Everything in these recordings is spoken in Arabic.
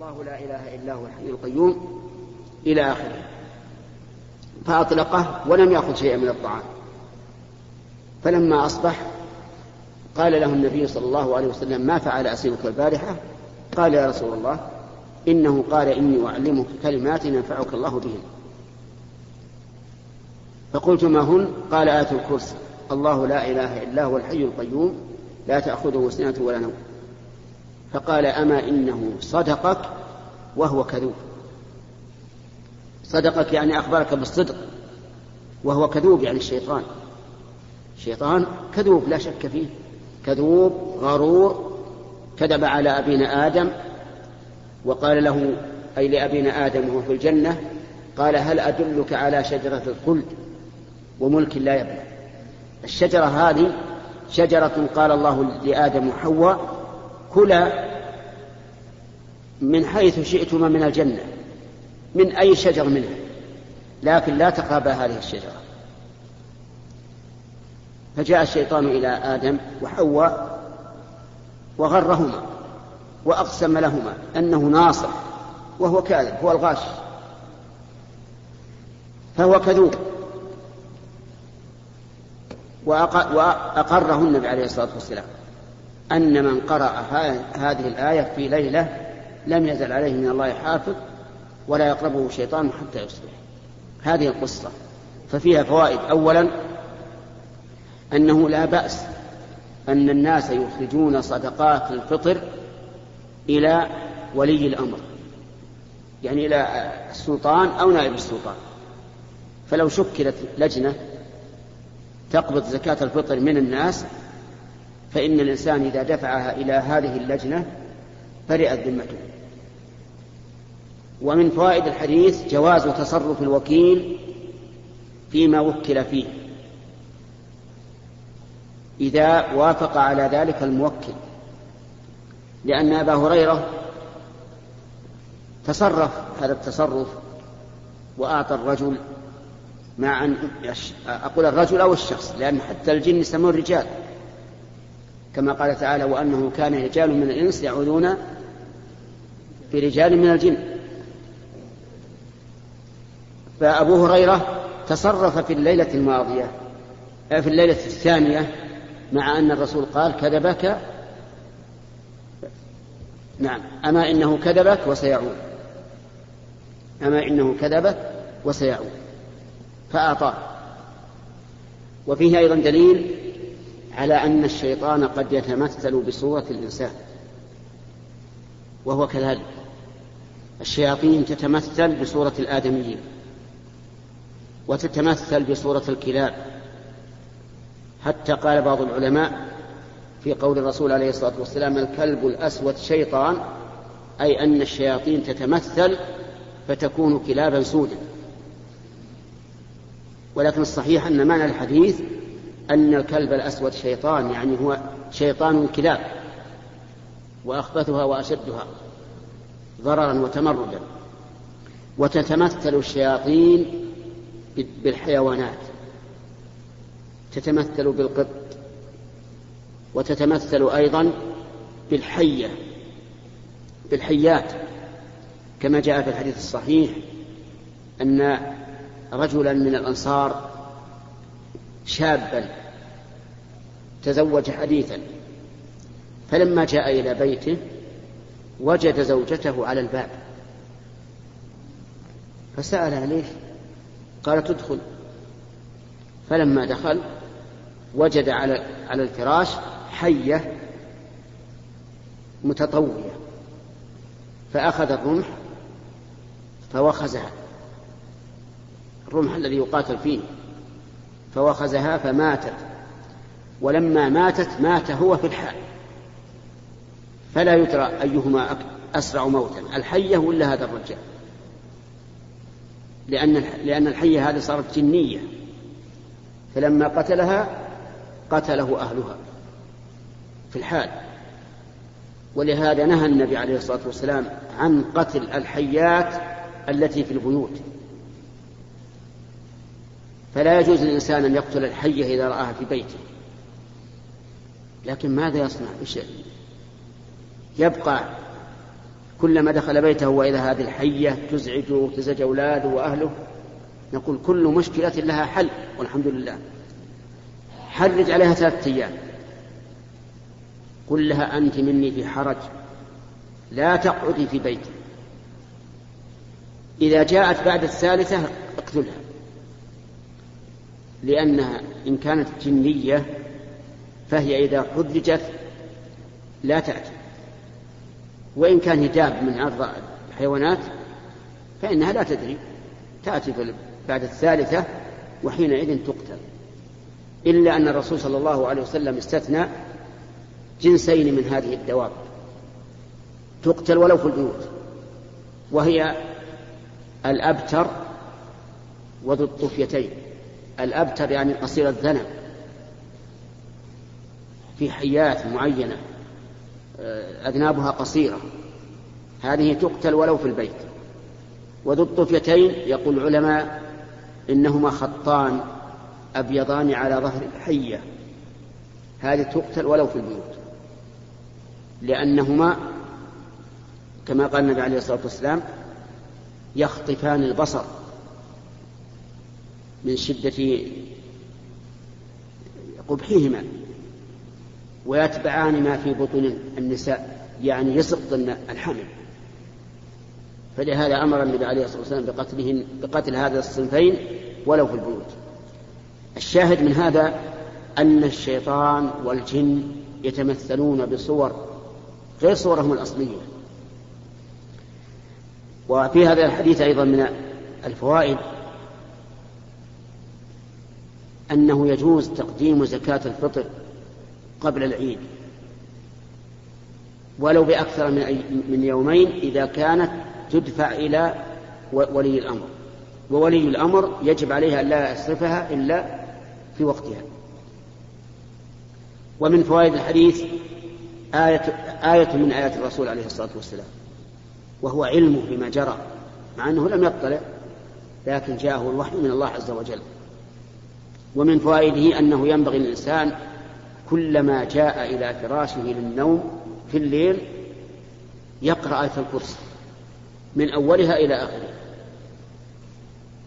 الله لا إله إلا هو الحي القيوم إلى آخره. فأطلقه ولم يأخذ شيئا من الطعام. فلما أصبح قال له النبي صلى الله عليه وسلم ما فعل أسيرك البارحة؟ قال يا رسول الله إنه قال إني أعلمك كلمات ينفعك الله بهن. فقلت ما هن؟ قال آية الكرسي. الله لا إله إلا هو الحي القيوم. لا تأخذه سنة ولا نوم. فقال أما إنه صدقك وهو كذوب. صدقك يعني أخبرك بالصدق وهو كذوب يعني الشيطان. الشيطان كذوب لا شك فيه. كذوب غرور كذب على أبينا آدم وقال له أي لأبينا آدم وهو في الجنة قال هل أدلك على شجرة الخلد وملك لا يبلى الشجرة هذه شجرة قال الله لآدم وحواء كلا من حيث شئتما من الجنة من أي شجر منها لكن لا تقربا هذه الشجرة. فجاء الشيطان إلى آدم وحواء وغرهما وأقسم لهما أنه ناصر وهو كاذب هو الغاش. فهو كذوب. وأقره النبي عليه الصلاة والسلام أن من قرأ هذه الآية في ليلة لم يزل عليه من الله حافظ ولا يقربه شيطان حتى يصبح هذه القصة. ففيها فوائد. أولا أنه لا بأس أن الناس يخرجون صدقات الفطر إلى ولي الأمر يعني إلى السلطان أو نائب السلطان. فلو شكلت لجنة تقبض زكاة الفطر من الناس فإن الإنسان إذا دفعها إلى هذه اللجنة برئت ذمته. ومن فوائد الحديث جواز تصرف الوكيل فيما وكل فيه إذا وافق على ذلك الموكل لأن أبا هريرة تصرف هذا التصرف وأعطى الرجل مع أن أقول الرجل أو الشخص لأن حتى الجن يسمون رجال. كما قال تعالى وأنه كان رجال من الإنس يعوذون برجال من الجن. فأبو هريرة تصرف في الليلة الماضية في الليلة الثانية مع أن الرسول قال كذبك. نعم. أما إنه كذبك وسيعود. أما إنه كذبك وسيعود. فأعطاه. وفيه أيضا دليل على أن الشيطان قد يتمثل بصورة الإنسان. وهو كذلك. الشياطين تتمثل بصورة الآدميين. وتتمثل بصورة الكلاب. حتى قال بعض العلماء في قول الرسول عليه الصلاة والسلام الكلب الأسود شيطان أي أن الشياطين تتمثل فتكون كلابا سودا. ولكن الصحيح أن معنى الحديث أن الكلب الأسود شيطان يعني هو شيطان الكلاب وأخبثها وأشدها ضررا وتمردا. وتتمثل الشياطين بالحيوانات تتمثل بالقط وتتمثل أيضا بالحية بالحيات. كما جاء في الحديث الصحيح أن رجلا من الأنصار شابا تزوج حديثا فلما جاء إلى بيته وجد زوجته على الباب فسألها ليش قالت ادخل فلما دخل وجد على على الفراش حية متطوية فأخذ الرمح فوخزها. الرمح الذي يقاتل فيه. فوخزها فماتت. ولما ماتت مات هو في الحال. فلا يدرى أيهما أسرع موتا. الحية ولا هذا الرجال؟ لأن لأن الحية هذه صارت جنية. فلما قتلها قتله أهلها في الحال. ولهذا نهى النبي عليه الصلاة والسلام عن قتل الحيات التي في البيوت. فلا يجوز للإنسان أن يقتل الحية إذا رآها في بيته. لكن ماذا يصنع؟ يبقى كلما دخل بيته وإذا هذه الحية تزعجه وتزعج أولاده وأهله نقول كل مشكلة لها حل والحمد لله. حرج عليها ثلاثة أيام. قل لها أنت مني في حرج لا تقعدي في بيتي إذا جاءت بعد الثالثة اقتلها. لأنها إن كانت جنية فهي إذا حرجت لا تأتي. وإن كان هجاب من عرض الحيوانات فإنها لا تدري. تأتي بعد الثالثة وحينئذ تقتل. إلا أن الرسول صلى الله عليه وسلم استثنى جنسين من هذه الدواب. تقتل ولو في البيوت. وهي الأبتر وذو الطفيتين. الأبتر يعني قصير الذنب. في حيات معينة. أذنابها قصيرة. هذه تقتل ولو في البيت. وذو الطفيتين يقول العلماء إنهما خطان أبيضان على ظهر الحية. هذه تقتل ولو في البيوت. لأنهما كما قال النبي عليه الصلاة والسلام يخطفان البصر من شدة قبحهما. ويتبعان ما في بطون النساء يعني يسقط الحمل. فلهذا أمر النبي عليه الصلاة والسلام بقتلهن بقتل هذا الصنفين ولو في البيوت. الشاهد من هذا أن الشيطان والجن يتمثلون بصور غير صورهم الأصلية. وفي هذا الحديث أيضا من الفوائد أنه يجوز تقديم زكاة الفطر قبل العيد. ولو بأكثر من, يومين إذا كانت تدفع إلى ولي الأمر. وولي الأمر يجب عليها ألا يصرفها إلا في وقتها. ومن فوائد الحديث آية, آية من آيات الرسول عليه الصلاة والسلام. وهو علمه بما جرى مع أنه لم يطلع لكن جاءه الوحي من الله عز وجل. ومن فوائده أنه ينبغي للإنسان كلما جاء إلى فراشه للنوم في الليل يقرأ آية الكرسي من أولها إلى آخرها.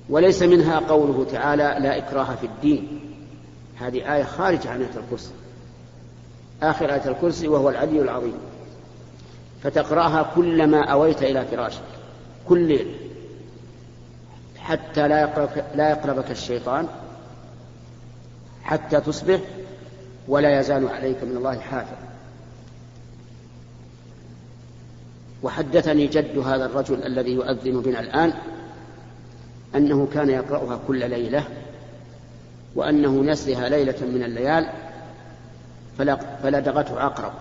وليس منها قوله تعالى لا إكراه في الدين. هذه آية خارجة عن آية الكرسي. آخر آية الكرسي وهو العلي العظيم. فتقرأها كلما أويت إلى فراشك. كل ليل. حتى لا يقربك, لا يقربك الشيطان. حتى تصبح ولا يزال عليك من الله حافظ وحدثني جد هذا الرجل الذي يؤذن بنا الآن أنه كان يقرأها كل ليلة وأنه نسيها ليلة من الليال فلدغته عقرب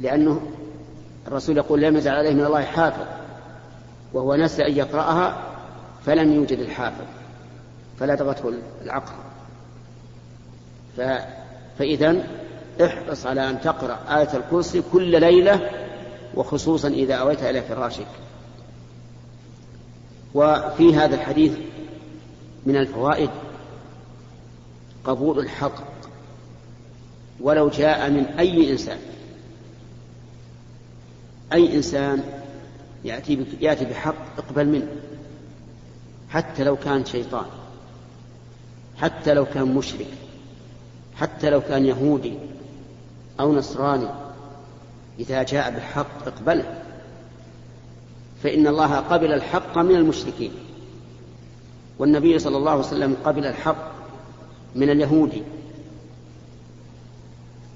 لأنه الرسول يقول لم يزل عليه من الله حافظ وهو نسي أن يقرأها فلم يوجد الحافظ فلدغته العقرب. فإذا احرص على أن تقرأ آية الكرسي كل ليلة وخصوصا إذا أويت إلى فراشك. وفي هذا الحديث من الفوائد قبول الحق ولو جاء من أي إنسان. أي إنسان يأتي يأتي بحق اقبل منه حتى لو كان شيطان حتى لو كان مشرك. حتى لو كان يهودي أو نصراني إذا جاء بالحق اقبله. فإن الله قبل الحق من المشركين. والنبي صلى الله عليه وسلم قبل الحق من اليهودي.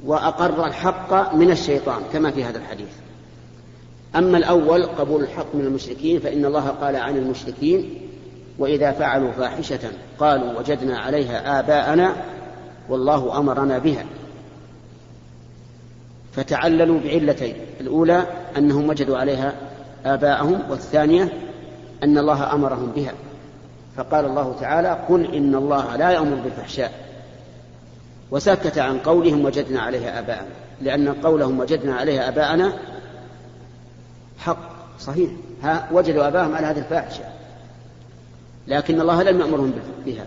وأقر الحق من الشيطان كما في هذا الحديث. أما الأول قبول الحق من المشركين فإن الله قال عن المشركين وإذا فعلوا فاحشة قالوا وجدنا عليها آباءنا والله أمرنا بها. فتعللوا بعلتين. الأولى أنهم وجدوا عليها آباءهم والثانية أن الله أمرهم بها. فقال الله تعالى قل إن الله لا يأمر بالفحشاء. وسكت عن قولهم وجدنا عليها آباءنا. لأن قولهم وجدنا عليها آباءنا حق صحيح. ها وجدوا آباءهم على هذه الفاحشة. لكن الله لم يأمرهم بها.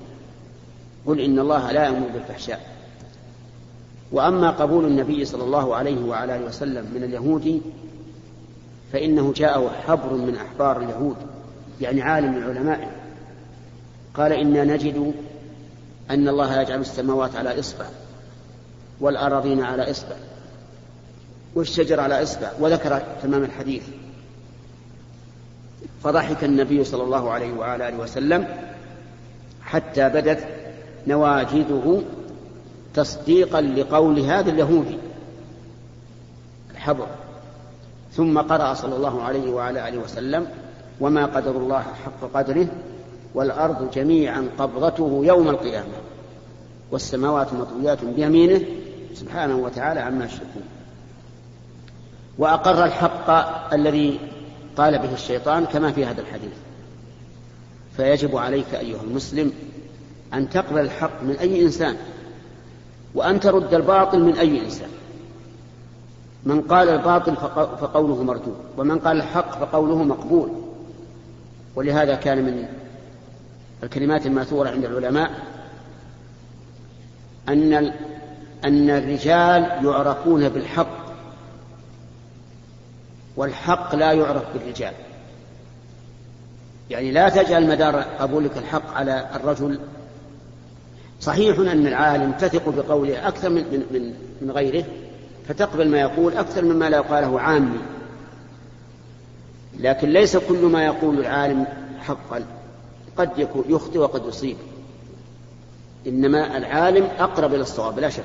قل إن الله لا يأمر بالفحشاء. وأما قبول النبي صلى الله عليه وعلى آله وسلم من اليهود فإنه جاءه حبر من أحبار اليهود يعني عالم من علمائهم قال إنا نجد أن الله يجعل السماوات على إصبع والأراضين على إصبع والشجر على إصبع وذكر تمام الحديث. فضحك النبي صلى الله عليه وعلى آله وسلم حتى بدت نواجذه تصديقا لقول هذا اليهودي الحبر. ثم قرأ صلى الله عليه وعلى آله وسلم وما قدر الله حق قدره والأرض جميعا قبضته يوم القيامة والسماوات مطويات بيمينه سبحانه وتعالى عما يشركون. وأقر الحق الذي قال به الشيطان كما في هذا الحديث فيجب عليك أيها المسلم أن تقبل الحق من أي إنسان وأن ترد الباطل من أي إنسان. من قال الباطل فقوله مردود ومن قال الحق فقوله مقبول. ولهذا كان من الكلمات المأثورة عند العلماء أن أن الرجال يعرفون بالحق والحق لا يعرف بالرجال. يعني لا تجعل مدار قبولك الحق على الرجل صحيح أن العالم تثق بقوله أكثر من, من, من غيره فتقبل ما يقول أكثر مما لا يقاله عامي. لكن ليس كل ما يقول العالم حقا. قد يخطئ وقد يصيب. إنما العالم أقرب إلى الصواب لا شك.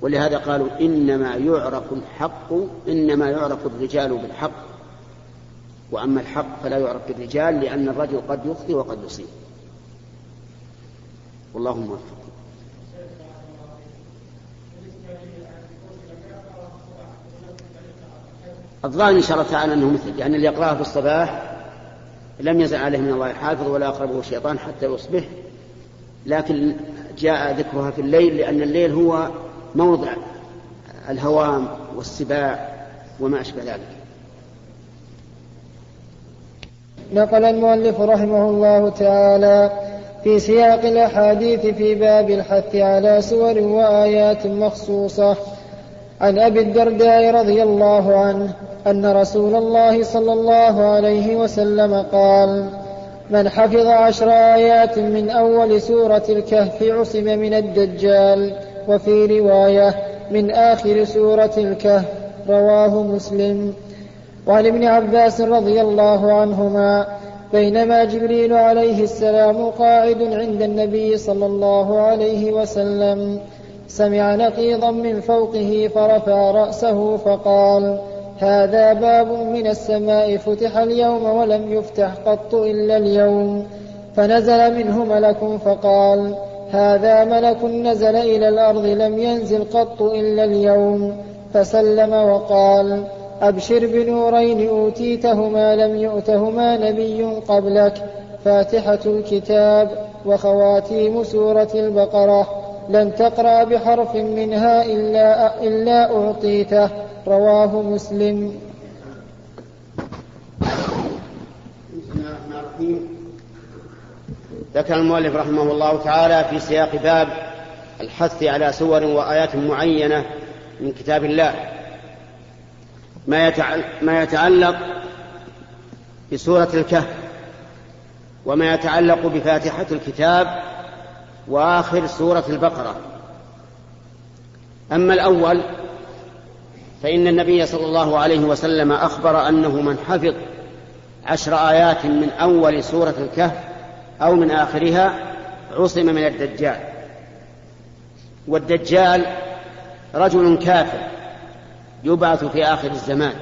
ولهذا قالوا إنما يعرف الحق إنما يعرف الرجال بالحق. وأما الحق فلا يعرف بالرجال لأن الرجل قد يخطئ وقد يصيب. والله موفق. الظاهر إن شاء الله تعالى أنه مثل يعني اللي يقرأها في الصباح لم يزل عليه من الله حافظ ولا أقربه الشيطان حتى يصبح لكن جاء ذكرها في الليل لأن الليل هو موضع الهوام والسباع وما أشبه ذلك. نقل المؤلف رحمه الله تعالى في سياق الأحاديث في باب الحث على سور وآيات مخصوصة. عن أبي الدرداء رضي الله عنه أن رسول الله صلى الله عليه وسلم قال من حفظ عشر آيات من أول سورة الكهف عصم من الدجال وفي رواية من آخر سورة الكهف رواه مسلم. وعن ابن عباس رضي الله عنهما بينما جبريل عليه السلام قاعد عند النبي صلى الله عليه وسلم سمع نقيضا من فوقه فرفع رأسه فقال هذا باب من السماء فتح اليوم ولم يفتح قط إلا اليوم فنزل منه ملك فقال هذا ملك نزل إلى الأرض لم ينزل قط إلا اليوم فسلم وقال أبشر بنورين أوتيتهما لم يؤتهما نبي قبلك. فاتحة الكتاب وخواتيم سورة البقرة. لن تقرأ بحرف منها إلا, إلا أعطيته. رواه مسلم. بسم الله الرحمن الرحيم ذكر المؤلف رحمه الله تعالى في سياق باب الحث على سور وآيات معينة من كتاب الله. ما يتعلق بسورة الكهف وما يتعلق بفاتحة الكتاب وآخر سورة البقرة. أما الأول فإن النبي صلى الله عليه وسلم أخبر أنه من حفظ عشر آيات من أول سورة الكهف أو من آخرها عصم من الدجال. والدجال رجل كافر. يبعث في آخر الزمان.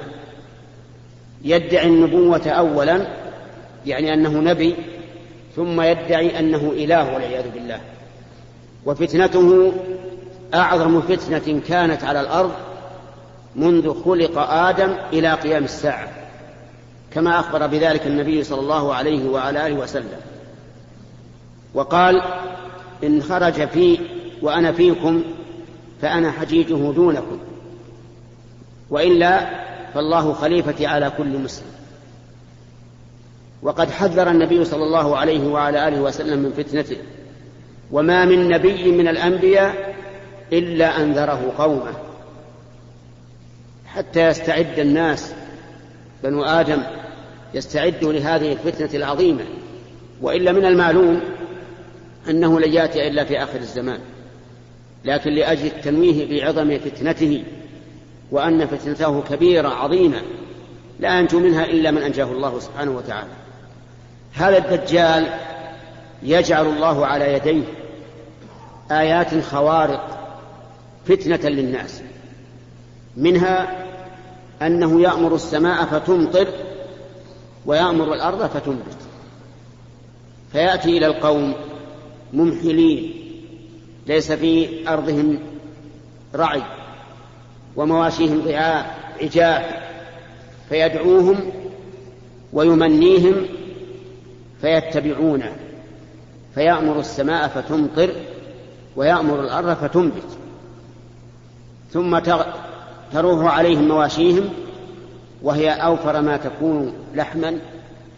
يدعي النبوة أولا يعني أنه نبي ثم يدعي أنه إله والعياذ بالله. وفتنته أعظم فتنة كانت على الأرض منذ خلق آدم إلى قيام الساعة كما أخبر بذلك النبي صلى الله عليه وعلى آله وسلم. وقال إن خرج في وأنا فيكم فأنا حجيجه دونكم. وإلا فالله خليفتي على كل مسلم. وقد حذر النبي صلى الله عليه وعلى آله وسلم من فتنته. وما من نبي من الأنبياء إلا أنذره قومه. حتى يستعد الناس بنو آدم يستعدوا لهذه الفتنة العظيمة. وإلا من المعلوم أنه لن يأتي إلا في آخر الزمان. لكن لأجل التنويه بعظم فتنته وأن فتنته كبيرة عظيمة لا ينجو منها إلا من أنجاه الله سبحانه وتعالى. هذا الدجال يجعل الله على يديه آيات خوارق فتنة للناس منها أنه يأمر السماء فتمطر ويأمر الأرض فتنبت فيأتي إلى القوم ممحلين ليس في أرضهم رعي. ومواشيهم ضعاء عجاف فيدعوهم ويمنيهم فيتبعونه. فيأمر السماء فتمطر ويأمر الأرض فتنبت. ثم تروح عليهم مواشيهم وهي أوفر ما تكون لحما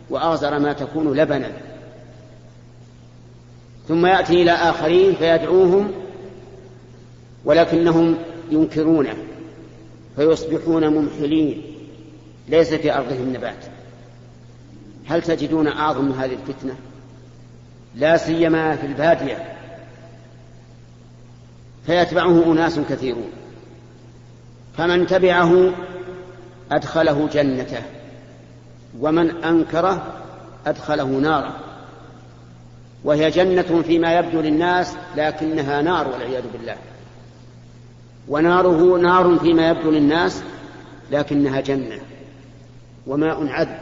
وأغزر ما تكون لبنا. ثم يأتي إلى آخرين فيدعوهم ولكنهم ينكرونه. فيصبحون ممحلين. ليس في أرضهم نبات. هل تجدون أعظم هذه الفتنة؟ لا سيما في البادية. فيتبعه أناس كثيرون. فمن تبعه أدخله جنته. ومن أنكره أدخله ناره. وهي جنة فيما يبدو للناس لكنها نار والعياذ بالله. وناره نار فيما يبدو للناس لكنها جنة وماء عذب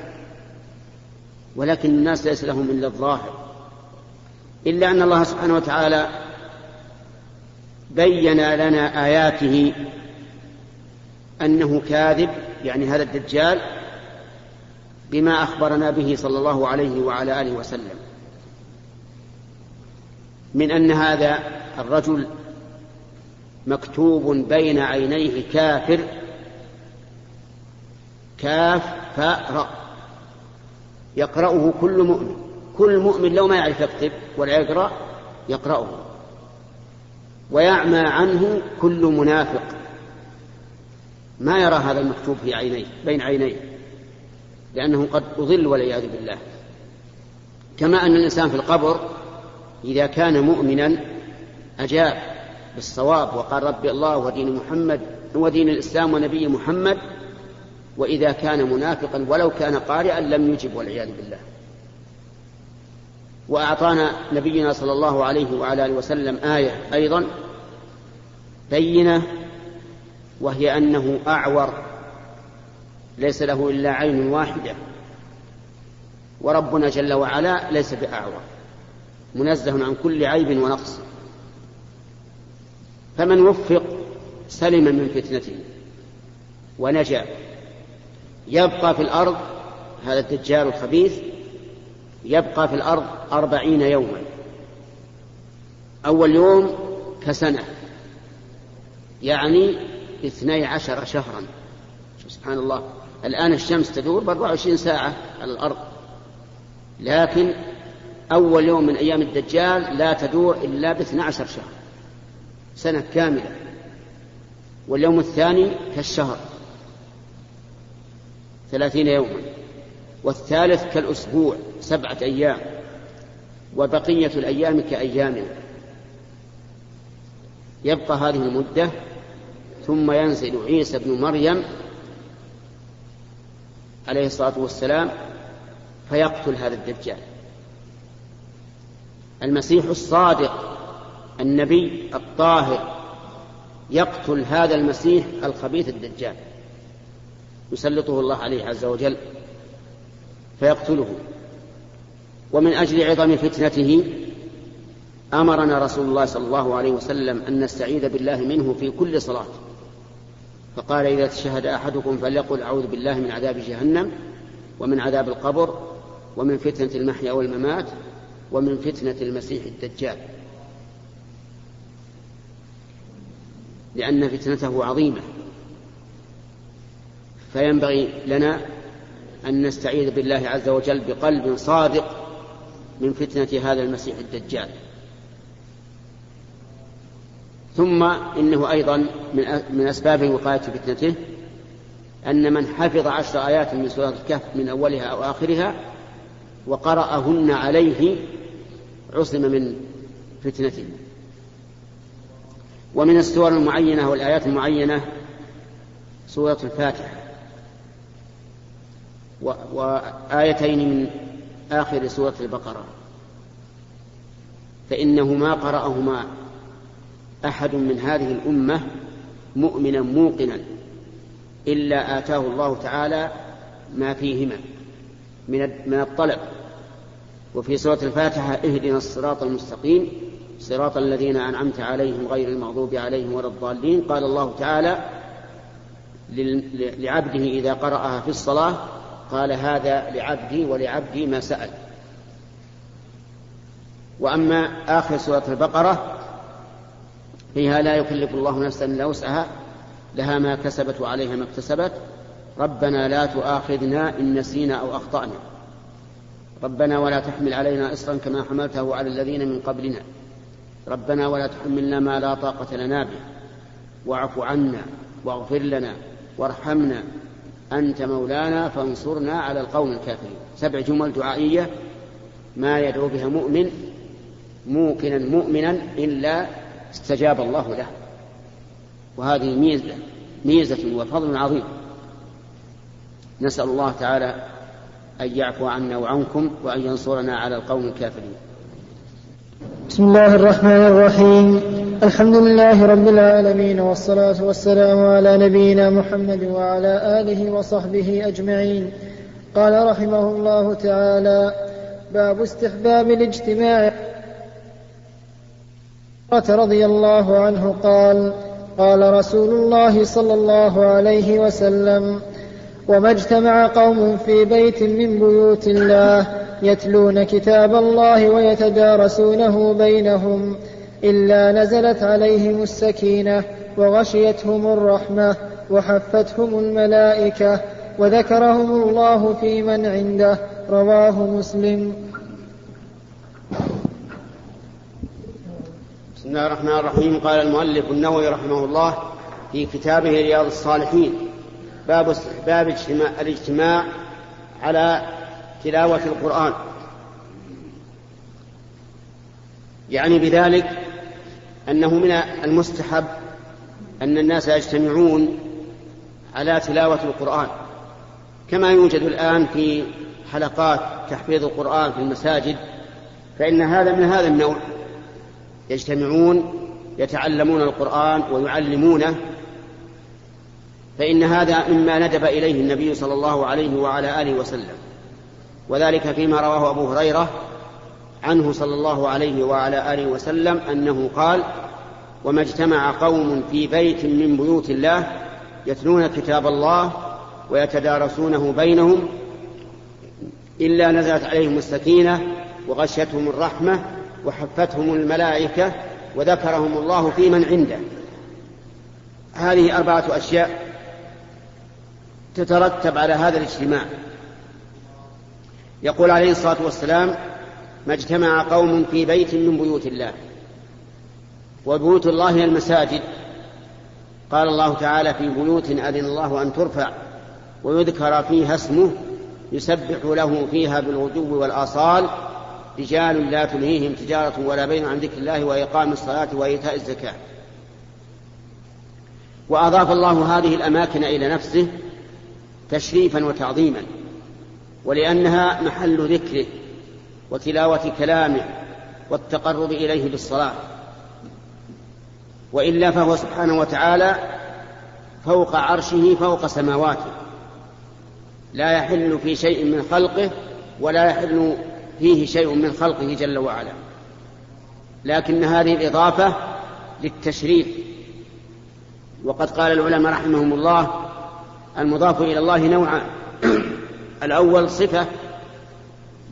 ولكن الناس ليس لهم إلا الظاهر. إلا أن الله سبحانه وتعالى بين لنا آياته أنه كاذب يعني هذا الدجال بما أخبرنا به صلى الله عليه وعلى آله وسلم. من أن هذا الرجل مكتوب بين عينيه كافر. كاف فاء راء. يقرأه كل مؤمن. كل مؤمن لو ما يعرف يكتب ولا يقرأ يقرأه. ويعمى عنه كل منافق. ما يرى هذا المكتوب في عينيه بين عينيه. لأنه قد أضل والعياذ بالله. كما أن الإنسان في القبر إذا كان مؤمنا أجاب. بالصواب وقال ربي الله ودين محمد ودين الإسلام ونبي محمد وإذا كان منافقا ولو كان قارئا لم يجب والعياذ بالله. وأعطانا نبينا صلى الله عليه وعلى آله وسلم آية أيضا بينة وهي أنه أعور ليس له إلا عين واحدة. وربنا جل وعلا ليس بأعور منزه عن كل عيب ونقص. فمن وفق سلم من فتنته ونجا يبقى في الأرض هذا الدجال الخبيث يبقى في الأرض أربعين يوما. أول يوم كسنة يعني اثني عشر شهرا. سبحان الله. الآن الشمس تدور بأربع وعشرين ساعة على الأرض. لكن أول يوم من أيام الدجال لا تدور إلا باثنى عشر شهر سنة كاملة واليوم الثاني كالشهر ثلاثين يوما والثالث كالأسبوع سبعة أيام وبقية الأيام كأيامنا يبقى هذه المدة ثم ينزل عيسى بن مريم عليه الصلاة والسلام فيقتل هذا الدجال. المسيح الصادق النبي الطاهر يقتل هذا المسيح الخبيث الدجال يسلطه الله عليه عز وجل فيقتله. ومن أجل عظم فتنته أمرنا رسول الله صلى الله عليه وسلم أن نستعيذ بالله منه في كل صلاة. فقال إذا تشهد أحدكم فليقل أعوذ بالله من عذاب جهنم ومن عذاب القبر ومن فتنة المحيا والممات ومن فتنة المسيح الدجال. لأن فتنته عظيمة. فينبغي لنا أن نستعيذ بالله عز وجل بقلب صادق من فتنة هذا المسيح الدجال. ثم إنه أيضا من أسباب وقاية فتنته أن من حفظ عشر آيات من سورة الكهف من أولها أو آخرها وقرأهن عليه عصم من فتنته. ومن السور المعينة والآيات المعينة سورة الفاتحة. وآيتين من آخر سورة البقرة. فإنه ما قرأهما أحد من هذه الأمة مؤمنا موقنا إلا آتاه الله تعالى ما فيهما من الطلب. وفي سورة الفاتحة اهدنا الصراط المستقيم صراط الذين أنعمت عليهم غير المغضوب عليهم ولا الضالين. قال الله تعالى لعبده إذا قرأها في الصلاة قال هذا لعبدي ولعبدي ما سأل. وأما آخر سورة البقرة فيها لا يكلف الله نفسا إلا وسعها لها ما كسبت وعليها ما اكتسبت. ربنا لا تؤاخذنا إن نسينا أو أخطأنا. ربنا ولا تحمل علينا إصرا كما حملته على الذين من قبلنا. ربنا ولا تحملنا ما لا طاقة لنا به. واعف عنا واغفر لنا وارحمنا. أنت مولانا فانصرنا على القوم الكافرين. سبع جمل دعائية ما يدعو بها مؤمن موقنا مؤمنا إلا استجاب الله له. وهذه ميزة ميزة وفضل عظيم. نسأل الله تعالى أن يعفو عنا وعنكم وأن ينصرنا على القوم الكافرين. بسم الله الرحمن الرحيم. الحمد لله رب العالمين والصلاة والسلام على نبينا محمد وعلى آله وصحبه أجمعين. قال رحمه الله تعالى باب استحباب الاجتماع. رضي الله عنه قال قال رسول الله صلى الله عليه وسلم وما اجتمع قوم في بيت من بيوت الله يتلون كتاب الله ويتدارسونه بينهم إلا نزلت عليهم السكينة وغشيتهم الرحمة وحفتهم الملائكة وذكرهم الله في من عنده رواه مسلم. بسم الله الرحمن الرحيم. قال المؤلف النووي رحمه الله في كتابه رياض الصالحين باب اجتماع الاجتماع على تلاوة القرآن. يعني بذلك أنه من المستحب أن الناس يجتمعون على تلاوة القرآن. كما يوجد الآن في حلقات تحفيظ القرآن في المساجد فإن هذا من هذا النوع. يجتمعون يتعلمون القرآن ويعلمونه فإن هذا مما ندب إليه النبي صلى الله عليه وعلى آله وسلم. وذلك فيما رواه أبو هريرة عنه صلى الله عليه وعلى آله وسلم أنه قال وما اجتمع قوم في بيت من بيوت الله يتلون كتاب الله ويتدارسونه بينهم إلا نزلت عليهم السكينة وغشيتهم الرحمة وحفتهم الملائكة وذكرهم الله في من عنده. هذه أربعة أشياء تترتب على هذا الاجتماع. يقول عليه الصلاة والسلام ما اجتمع قوم في بيت من بيوت الله وبيوت الله هي المساجد. قال الله تعالى في بيوت أذن الله أن ترفع ويذكر فيها اسمه يسبح له فيها بالغدو والآصال رجال لا تلهيهم تجارة ولا بين عن ذكر الله وإقام الصلاة وإيتاء الزكاة. وأضاف الله هذه الأماكن إلى نفسه تشريفا وتعظيما. ولأنها محل ذكره وتلاوة كلامه والتقرب إليه بالصلاة. وإلا فهو سبحانه وتعالى فوق عرشه فوق سماواته. لا يحل في شيء من خلقه ولا يحل فيه شيء من خلقه جل وعلا. لكن هذه الإضافة للتشريف. وقد قال العلماء رحمهم الله المضاف إلى الله نوعان. الأول صفة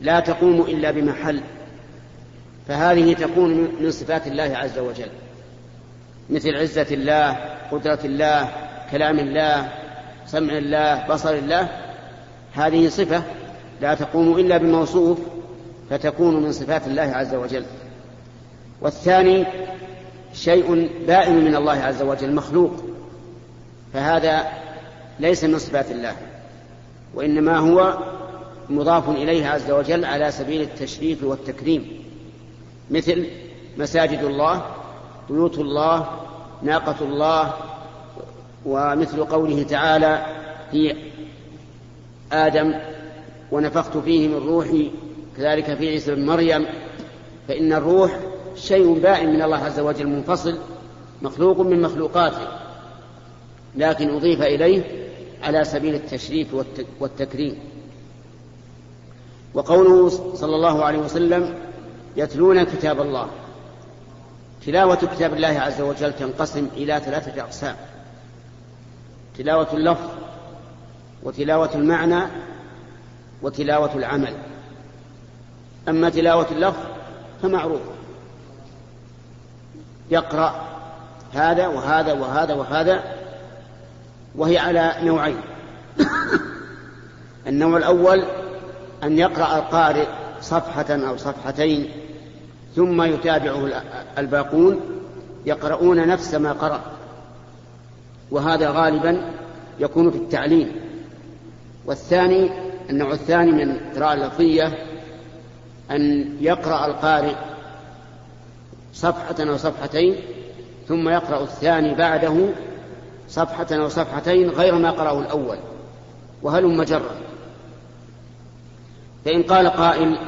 لا تقوم إلا بمحل فهذه تكون من صفات الله عز وجل. مثل عزة الله قدرة الله كلام الله سمع الله بصر الله هذه صفة لا تقوم إلا بموصوف فتكون من صفات الله عز وجل. والثاني شيء بائن من الله عز وجل مخلوق فهذا ليس من صفات الله. وإنما هو مضاف إليه عز وجل على سبيل التشريف والتكريم مثل مساجد الله بيوت الله ناقة الله ومثل قوله تعالى في آدم ونفخت فيه من روحي كذلك في عيسى بن مريم. فإن الروح شيء بائن من الله عز وجل منفصل مخلوق من مخلوقاته لكن أضيف إليه على سبيل التشريف والتكريم. وقوله صلى الله عليه وسلم يتلون كتاب الله. تلاوة كتاب الله عز وجل تنقسم إلى ثلاثة أقسام. تلاوة اللفظ وتلاوة المعنى وتلاوة العمل. أما تلاوة اللفظ فمعروف. يقرأ هذا وهذا وهذا وهذا وهي على نوعين. النوع الأول أن يقرأ القارئ صفحة أو صفحتين ثم يتابعه الباقون يقرؤون نفس ما قرأ. وهذا غالبا يكون في التعليم والثاني النوع الثاني من القراءة اللفظية أن يقرأ القارئ صفحة أو صفحتين ثم يقرأ الثاني بعده صفحة أو صفحتين غير ما قرأه الأول وهلم جرا فإن قال قائل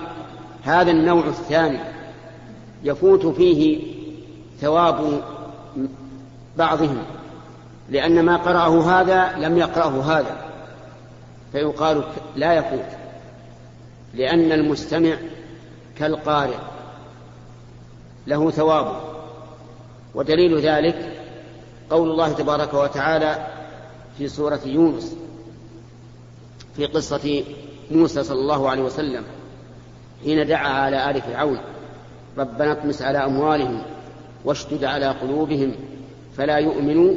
هذا النوع الثاني يفوت فيه ثواب بعضهم لأن ما قرأه هذا لم يقرأه هذا فيقال لا يفوت لأن المستمع كالقارئ له ثواب ودليل ذلك قول الله تبارك وتعالى في سورة يونس في قصة موسى صلى الله عليه وسلم حين دعا على آل فرعون ربنا اطمس على أموالهم واشدد على قلوبهم فلا يؤمنوا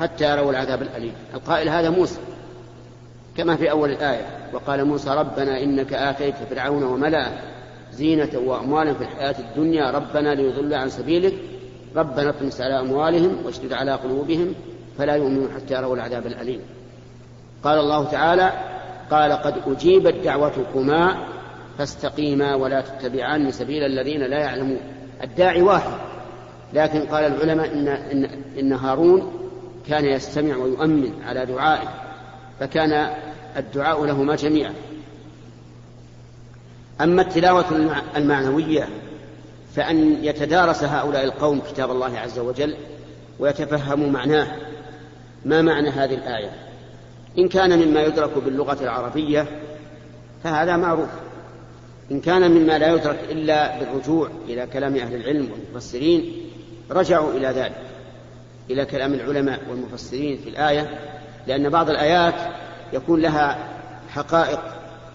حتى يروا العذاب الأليم. القائل هذا موسى كما في أول الآية وقال موسى ربنا إنك آتيت فرعون وملأه زينة وأموالا في الحياة الدنيا ربنا ليضل عن سبيلك ربنا اطمس على أموالهم واشدد على قلوبهم فلا يؤمنوا حتى يروا العذاب الأليم. قال الله تعالى قال قد أجيبت دعوتكما فاستقيما ولا تتبعان سبيل الذين لا يعلمون. الداعي واحد. لكن قال العلماء إن, إن, إن هارون كان يستمع ويؤمن على دعائه فكان الدعاء لهما جميعا. أما التلاوة المعنوية فأن يتدارس هؤلاء القوم كتاب الله عز وجل ويتفهموا معناه. ما معنى هذه الآية؟ إن كان مما يدرك باللغة العربية فهذا معروف. إن كان مما لا يدرك إلا بالرجوع إلى كلام أهل العلم والمفسرين رجعوا إلى ذلك إلى كلام العلماء والمفسرين في الآية لأن بعض الآيات يكون لها حقائق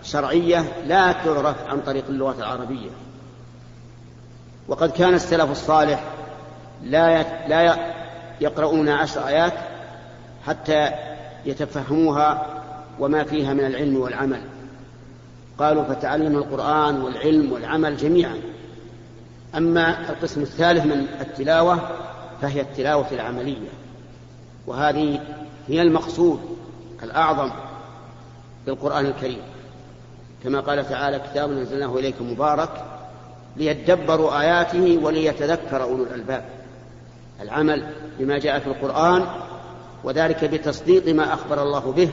شرعية لا تعرف عن طريق اللغة العربية. وقد كان السلف الصالح لا لا يقرؤون عشر آيات حتى يتفهموها وما فيها من العلم والعمل. قالوا فتعلم القرآن والعلم والعمل جميعا. أما القسم الثالث من التلاوة فهي التلاوة العملية. وهذه هي المقصود الأعظم بالقرآن الكريم. كما قال تعالى كتاب أنزلناه إليك مبارك ليدبروا آياته وليتذكر أولو الألباب. العمل بما جاء في القرآن وذلك بتصديق ما أخبر الله به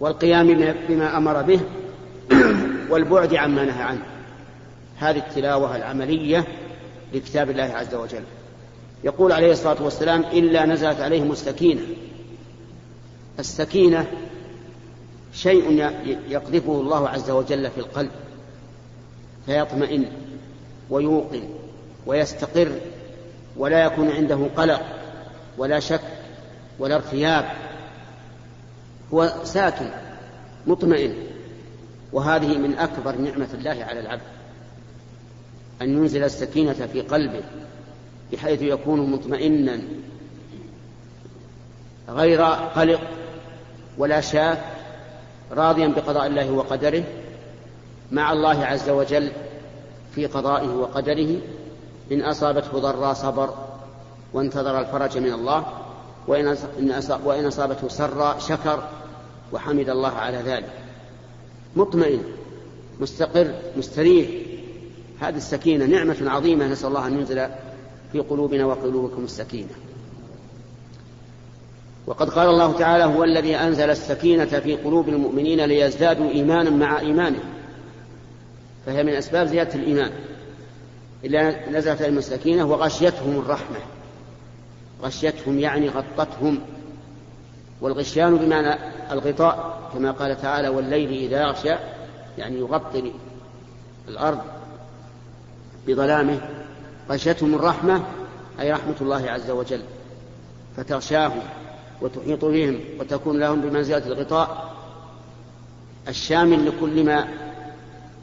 والقيام بما أمر به والبعد عما نهى عنه. هذه التلاوة العملية لكتاب الله عز وجل. يقول عليه الصلاة والسلام إلا نزلت عليهم السكينة. السكينة شيء يقذفه الله عز وجل في القلب. فيطمئن ويوقن ويستقر ولا يكون عنده قلق ولا شك ولا ارتياب. هو ساكن مطمئن. وهذه من أكبر نعمة الله على العبد أن ينزل السكينة في قلبه بحيث يكون مطمئنا. غير قلق ولا شاك راضيا بقضاء الله وقدره. مع الله عز وجل في قضائه وقدره إن أصابته ضراء صبر وانتظر الفرج من الله وإن أصابته سراء شكر وحمد الله على ذلك. مطمئن مستقر مستريح. هذه السكينة نعمة عظيمة. نسأل الله أن ينزل في قلوبنا وقلوبكم السكينة. وقد قال الله تعالى هو الذي أنزل السكينة في قلوب المؤمنين ليزدادوا إيمانا مع إيمانهم. فهي من أسباب زيادة الإيمان. إلا نزلت عليهم السكينة وغشيتهم الرحمة. غشيتهم يعني غطتهم. والغشيان بمعنى الغطاء كما قال تعالى والليل إذا يغشى يعني يغطي الأرض بظلامه. غشيتهم الرحمة أي رحمة الله عز وجل. فتغشاهم وتحيط بهم وتكون لهم بمنزلة الغطاء الشامل لكل ما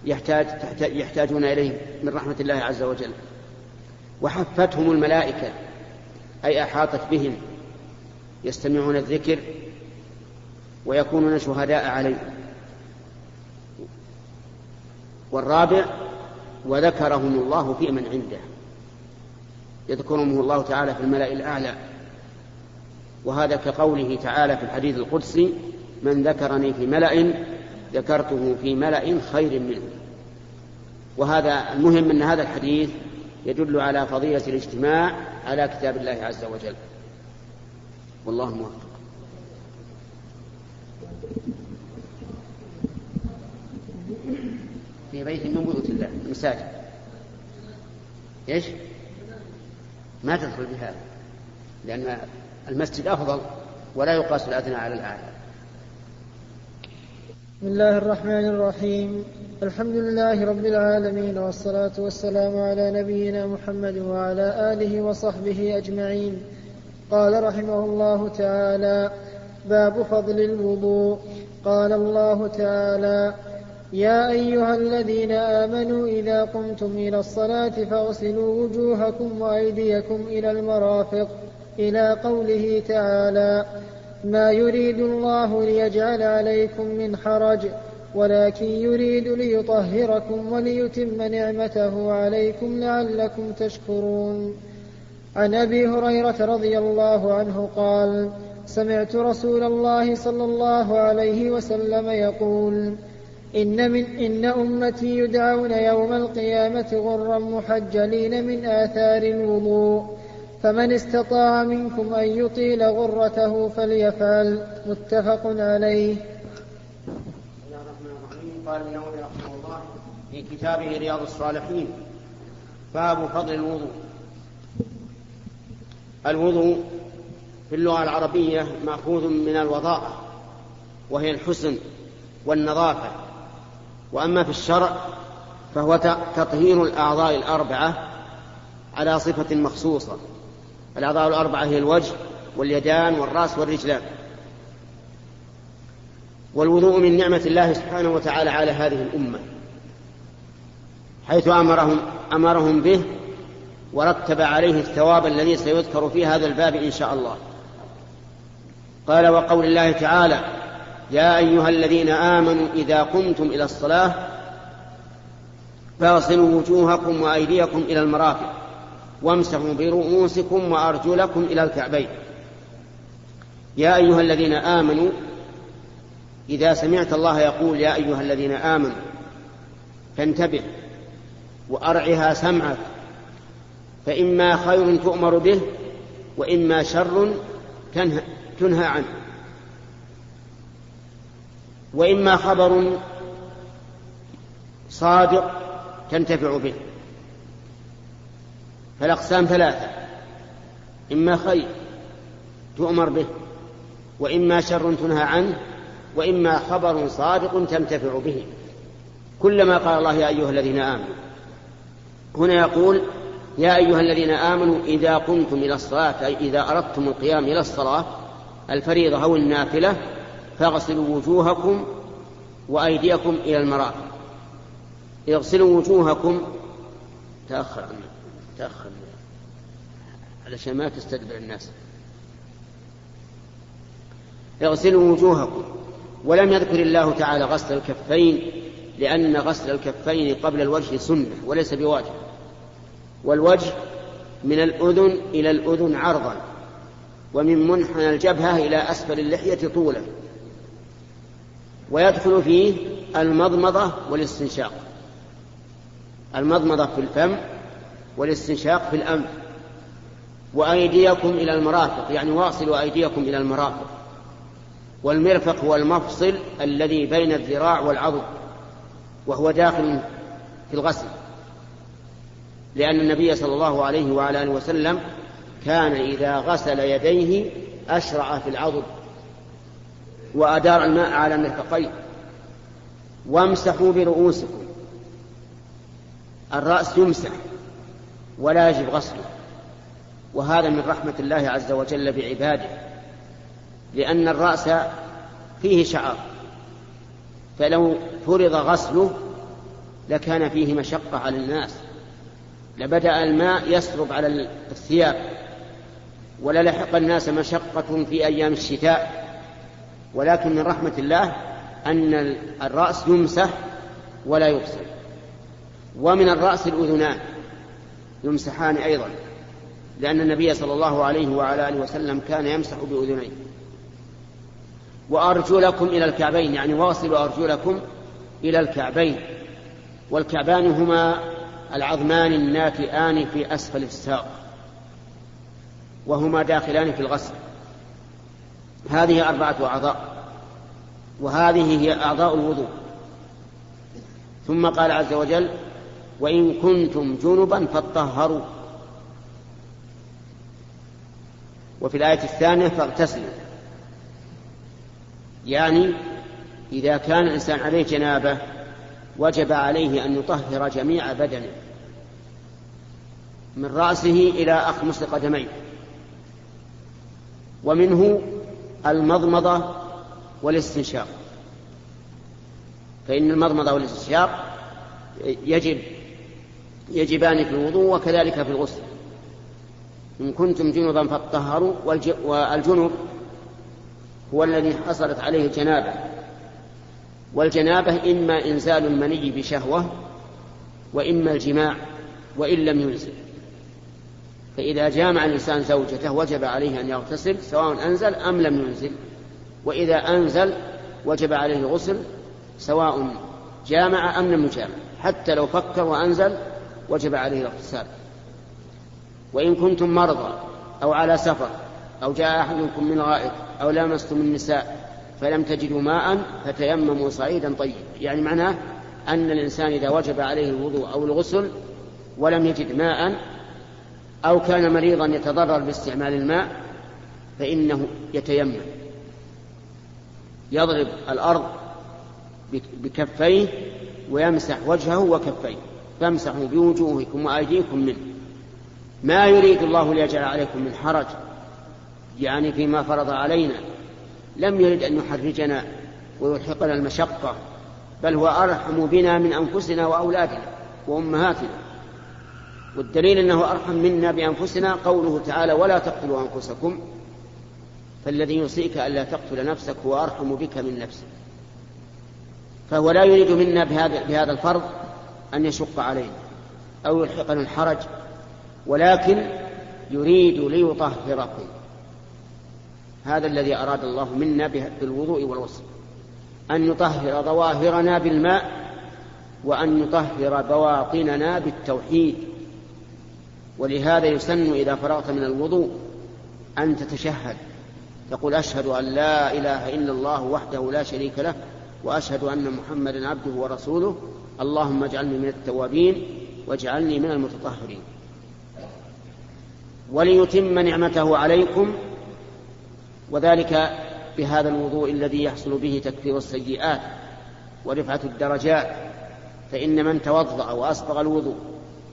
يحتاج يحتاجون إليه من رحمة الله عز وجل. وحفتهم الملائكة أي أحاطت بهم. يستمعون الذكر ويكونون شهداء عليه. والرابع وذكرهم الله في من عنده. يذكرهم الله تعالى في الملأ الأعلى. وهذا كقوله تعالى في الحديث القدسي من ذكرني في ملأ ذكرته في ملأ خير منه. وهذا المهم أن هذا الحديث يدل على فضيلة الاجتماع على كتاب الله عز وجل. والله موفق. في بيت من بيوت الله المساجد. إيش؟ ما تدخل بهذا لأن المسجد أفضل ولا يقاس الأدنى على الأعلى. بسم الله الرحمن الرحيم. الحمد لله رب العالمين والصلاة والسلام على نبينا محمد وعلى آله وصحبه أجمعين. قال رحمه الله تعالى باب فضل الوضوء. قال الله تعالى يا أيها الذين آمنوا إذا قمتم إلى الصلاة فاغسلوا وجوهكم وأيديكم إلى المرافق إلى قوله تعالى ما يريد الله ليجعل عليكم من حرج ولكن يريد ليطهركم وليتم نعمته عليكم لعلكم تشكرون. عن أبي هريرة رضي الله عنه قال سمعت رسول الله صلى الله عليه وسلم يقول إن, من إن أمتي يدعون يوم القيامة غرا محجلين من آثار الوضوء فمن استطاع منكم أن يطيل غرته فليفعل متفق عليه. قال النووي رحمه الله في كتابه رياض الصالحين باب فضل الوضوء. الوضوء في اللغة العربية مأخوذ من الوضاءة وهي الحسن والنظافة. وأما في الشرع فهو تطهير الأعضاء الأربعة على صفة مخصوصة. الأعضاء الأربعة هي الوجه واليدان والرأس والرجلان. والوضوء من نعمة الله سبحانه وتعالى على هذه الأمة. حيث أمرهم أمرهم به ورتب عليه الثواب الذي سيذكر في هذا الباب إن شاء الله. قال وقول الله تعالى يا أيها الذين آمنوا إذا قمتم إلى الصلاة فاغسلوا وجوهكم وأيديكم إلى المرافق. وامسحوا برؤوسكم وأرجلكم إلى الكعبين. يا أيها الذين آمنوا إذا سمعت الله يقول يا أيها الذين آمنوا فانتبه وأرعها سمعك فإما خير تؤمر به وإما شر تنهى, تنهى عنه. وإما خبر صادق تنتفع به. فالأقسام ثلاثة. إما خير تؤمر به وإما شر تنهى عنه وإما خبر صادق تنتفع به. كلما قال الله يا أيها الذين آمنوا. هنا يقول يا أيها الذين آمنوا إذا قمتم إلى الصلاة أي إذا أردتم القيام إلى الصلاة الفريضة أو النافلة فاغسلوا وجوهكم وأيديكم إلى المرافق. اغسلوا وجوهكم. تأخر عنه. تأخر علشان ما تستدبر الناس. اغسلوا وجوهكم. ولم يذكر الله تعالى غسل الكفين لأن غسل الكفين قبل الوجه سنة وليس بواجب. والوجه من الأذن إلى الأذن عرضا. ومن منحنى الجبهة إلى أسفل اللحية طولا. ويدخل فيه المضمضة والاستنشاق. المضمضة في الفم والاستنشاق في الأنف وأيديكم إلى المرافق يعني واصلوا أيديكم إلى المرافق. والمرفق هو المفصل الذي بين الذراع والعضد وهو داخل في الغسل. لأن النبي صلى الله عليه وعلى آله وسلم كان إذا غسل يديه أشرع في العضد وأدار الماء على المرفقين وامسحوا برؤوسكم الرأس يمسح. ولا يجب غسله. وهذا من رحمة الله عز وجل بعباده لأن الرأس فيه شعر فلو فرض غسله لكان فيه مشقة على الناس لبدأ الماء يسرب على الثياب وللحق الناس مشقة في أيام الشتاء. ولكن من رحمة الله أن الرأس يمسح ولا يغسل. ومن الرأس الأذنان يمسحان أيضا لأن النبي صلى الله عليه وعلى آله وسلم كان يمسح بأذنيه. وأرجلكم إلى الكعبين يعني واصلوا أرجلكم إلى الكعبين. والكعبان هما العظمان الناتئان في أسفل الساق وهما داخلان في الغسل. هذه أربعة أعضاء وهذه هي أعضاء الوضوء. ثم قال عز وجل وإن كنتم جنبا فاطهروا. وفي الآية الثانية فاغتسلوا. يعني إذا كان الإنسان عليه جنابة وجب عليه أن يطهر جميع بدنه. من رأسه إلى أخمص قدميه ومنه المضمضة والاستنشاق. فإن المضمضة والاستنشاق يجب يجبان في الوضوء وكذلك في الغسل. إن كنتم جنبا فاطهروا والجنب هو الذي حصلت عليه الجنابة. والجنابة إما إنزال المني بشهوة وإما الجماع وإن لم ينزل. فإذا جامع الإنسان زوجته وجب عليه أن يغتسل سواء أنزل أم لم ينزل. وإذا أنزل وجب عليه الغسل سواء جامع أم لم يجامع. حتى لو فكر وأنزل وجب عليه الاغتسال وإن كنتم مرضى أو على سفر أو جاء أحدكم من غائط أو لامستم النساء فلم تجدوا ماء فتيمموا صعيدا طيبا. يعني معناه أن الإنسان إذا وجب عليه الوضوء أو الغسل ولم يجد ماء أو كان مريضا يتضرر باستعمال الماء فإنه يتيمم. يضرب الأرض بكفيه ويمسح وجهه وكفيه. فامسحوا بوجوهكم وأيديكم منه. ما يريد الله ليجعل عليكم من حرج يعني فيما فرض علينا. لم يرد أن يحرجنا ويلحقنا المشقة بل هو أرحم بنا من أنفسنا وأولادنا وأمهاتنا. والدليل أنه أرحم منا بأنفسنا قوله تعالى ولا تقتلوا أنفسكم فالذي يوصيك ألا تقتل نفسك هو أرحم بك من نفسك. فهو لا يريد منا بهذا, بهذا الفرض أن يشق علينا أو يلحقنا الحرج ولكن يريد ليطهركم. هذا الذي أراد الله منا بالوضوء والغسل. أن يطهر ظواهرنا بالماء وأن يطهر بواطننا بالتوحيد. ولهذا يسن إذا فرغت من الوضوء أن تتشهد. تقول أشهد أن لا إله إلا الله وحده لا شريك له وأشهد أن محمدا عبده ورسوله اللهم اجعلني من التوابين واجعلني من المتطهرين. وليتم نعمته عليكم وذلك بهذا الوضوء الذي يحصل به تكفير السيئات ورفعة الدرجات. فإن من توضأ وأسبغ الوضوء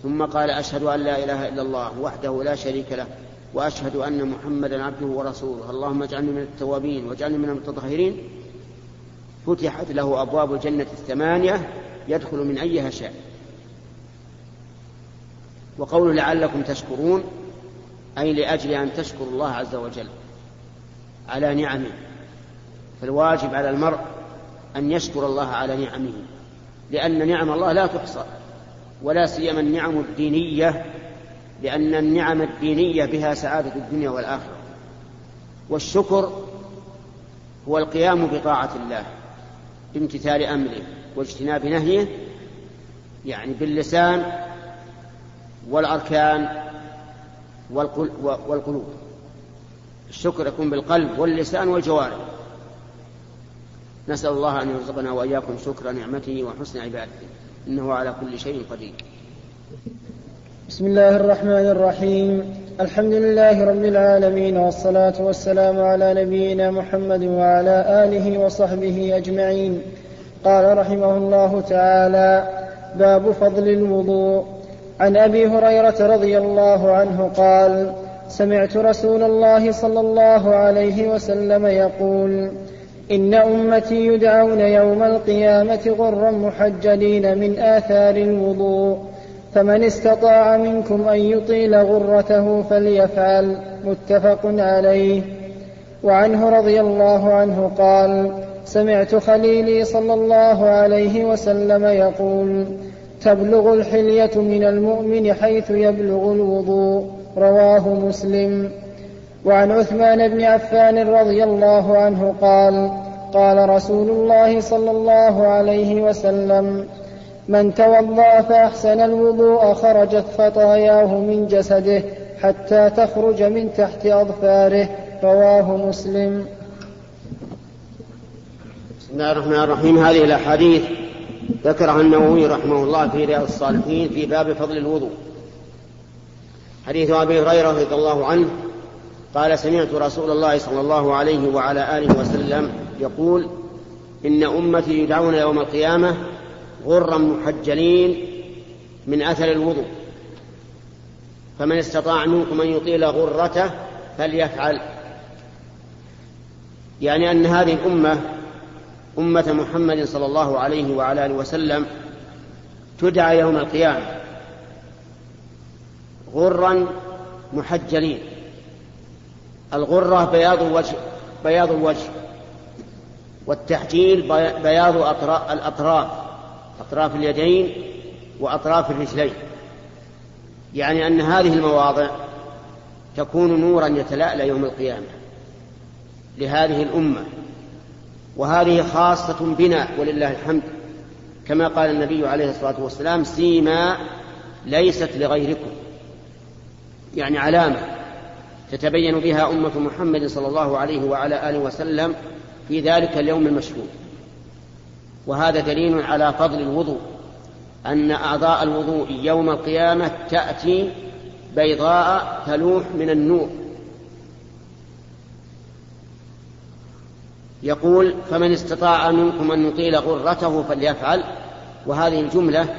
ثم قال أشهد أن لا إله إلا الله وحده لا شريك له وأشهد أن محمدا عبده ورسوله اللهم اجعلني من التوابين واجعلني من المتطهرين فتحت له أبواب الجنة الثمانية يدخل من أيها شاء وقول لعلكم تشكرون أي لأجل أن تشكروا الله عز وجل على نعمه. فالواجب على المرء أن يشكر الله على نعمه لأن نعم الله لا تحصى ولا سيما النعم الدينية لأن النعم الدينية بها سعادة الدنيا والآخرة. والشكر هو القيام بطاعة الله بامتثال أمره. واجتناب نهيه يعني باللسان والأركان والقلوب. الشكر يكون بالقلب واللسان والجوارح. نسأل الله أن يرزقنا وإياكم شكر نعمته وحسن عبادته. إنه على كل شيء قدير. بسم الله الرحمن الرحيم. الحمد لله رب العالمين والصلاة والسلام على نبينا محمد وعلى آله وصحبه أجمعين. قال رحمه الله تعالى باب فضل الوضوء. عن أبي هريرة رضي الله عنه قال سمعت رسول الله صلى الله عليه وسلم يقول إن أمتي يدعون يوم القيامة غرا محجلين من آثار الوضوء فمن استطاع منكم أن يطيل غرته فليفعل. متفق عليه. وعنه رضي الله عنه قال سمعت خليلي صلى الله عليه وسلم يقول تبلغ الحلية من المؤمن حيث يبلغ الوضوء رواه مسلم. وعن عثمان بن عفان رضي الله عنه قال قال رسول الله صلى الله عليه وسلم من توضأ فأحسن الوضوء خرجت خطاياه من جسده حتى تخرج من تحت أظفاره رواه مسلم. بسم الله الرحمن الرحيم. هذه الأحاديث ذكرها النووي رحمه الله في رياض الصالحين في باب فضل الوضوء. حديث أبي هريرة رضي الله عنه قال سمعت رسول الله صلى الله عليه وعلى آله وسلم يقول إن أمتي يدعون يوم القيامة غرا محجلين من أثر الوضوء فمن استطاع منكم أن يطيل غرته فليفعل. يعني أن هذه الأمة أمة محمد صلى الله عليه وعلى آله وسلم تدعى يوم القيامة غرا محجلين. الغرة بياض الوجه بياض الوجه والتحجيل بياض الأطراف أطراف اليدين وأطراف الرجلين. يعني أن هذه المواضع تكون نورا يتلألأ يوم القيامة لهذه الأمة. وهذه خاصة بنا ولله الحمد. كما قال النبي عليه الصلاة والسلام سيما ليست لغيركم. يعني علامة تتبين بها أمة محمد صلى الله عليه وعلى آله وسلم في ذلك اليوم المشهود وهذا دليل على فضل الوضوء أن أعضاء الوضوء يوم القيامة تأتي بيضاء تلوح من النور. يقول فمن استطاع منكم أن يطيل غرته فليفعل. وهذه الجملة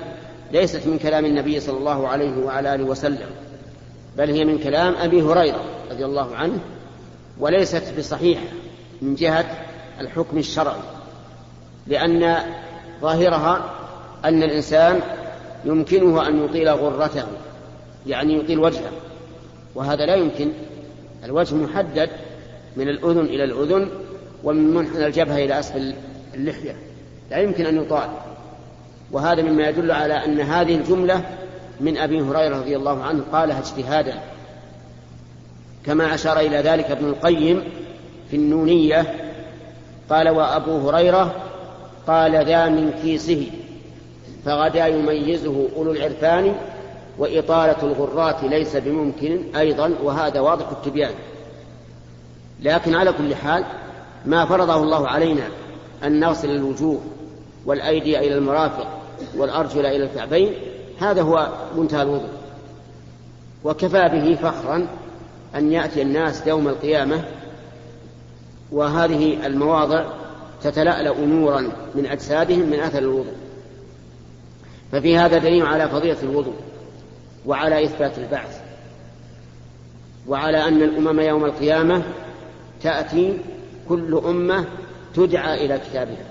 ليست من كلام النبي صلى الله عليه وعلى آله وسلم بل هي من كلام أبي هريرة رضي الله عنه وليست بصحيحة من جهة الحكم الشرعي لأن ظاهرها أن الإنسان يمكنه أن يطيل غرته يعني يطيل وجهه وهذا لا يمكن الوجه محدد من الأذن إلى الأذن ومن منحنى الجبهة إلى أسفل اللحية لا يمكن أن يطال. وهذا مما يدل على أن هذه الجملة من أبي هريرة رضي الله عنه قالها اجتهادا. كما أشار إلى ذلك ابن القيم في النونية قال وأبو هريرة قال ذا من كيسه فغدا يميزه أولو العرفان وإطالة الغرات ليس بممكن أيضا وهذا واضح التبيان. لكن على كل حال ما فرضه الله علينا أن نغسل الوجوه والأيدي إلى المرافق والأرجل إلى الكعبين هذا هو منتهى الوضوء. وكفى به فخرا أن يأتي الناس يوم القيامة وهذه المواضع تتلألأ نورا من أجسادهم من أثر الوضوء. ففي هذا دليل على فضيلة الوضوء وعلى إثبات البعث وعلى أن الأمم يوم القيامة تأتي كل أمة تدعى إلى كتابها.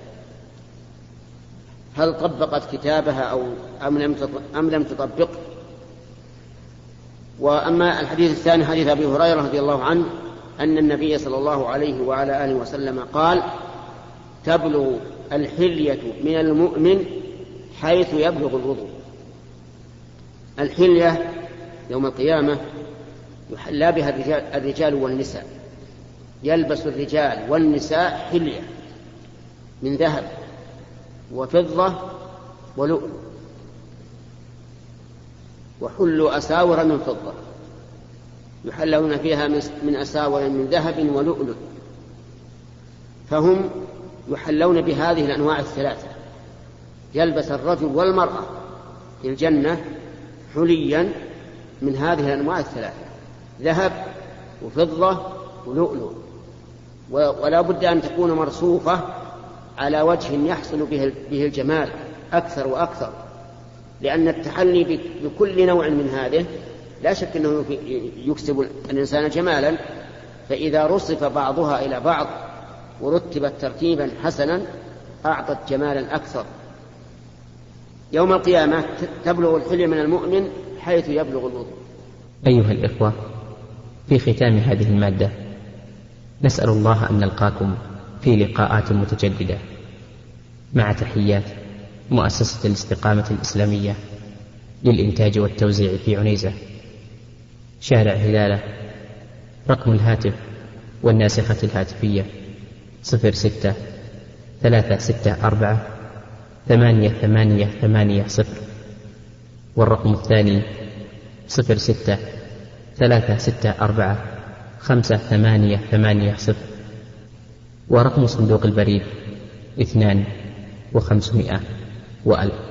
هل طبقت كتابها أو أم لم أم لم تطبق؟ وأما الحديث الثاني حديث أبي هريرة رضي الله عنه أن النبي صلى الله عليه وعلى آله وسلم قال تبلغ الحلية من المؤمن حيث يبلغ الوضوء. الحلية يوم القيامة يحلى بها الرجال والنساء. يلبس الرجال والنساء حلية من ذهب وفضة ولؤلؤ وحلوا أساور من فضة يحلون فيها من أساور من ذهب ولؤلؤ فهم يحلون بهذه الأنواع الثلاثة يلبس الرجل والمرأة في الجنة حليا من هذه الأنواع الثلاثة ذهب وفضة ولؤلؤ ولا بد أن تكون مرصوفة على وجه يحصل به الجمال أكثر وأكثر. لأن التحلي بكل نوع من هذه لا شك أنه يكسب الإنسان جمالا. فإذا رصف بعضها إلى بعض ورتبت ترتيبا حسنا أعطت جمالا أكثر. يوم القيامة تبلغ الحلية من المؤمن حيث يبلغ الوضوء. أيها الإخوة في ختام هذه المادة نسأل الله أن نلقاكم في لقاءات متجددة. مع تحيات مؤسسة الاستقامة الإسلامية للإنتاج والتوزيع في عنيزة. شارع هلالة رقم الهاتف والناسخة الهاتفية صفر ستة ثلاثة ستة أربعة ثمانية ثمانية ثمانية صفر والرقم الثاني صفر ستة ثلاثة ستة أربعة خمسة ثمانية ثمانية صفر. ورقم صندوق البريد اثنان وخمسمائة وألف.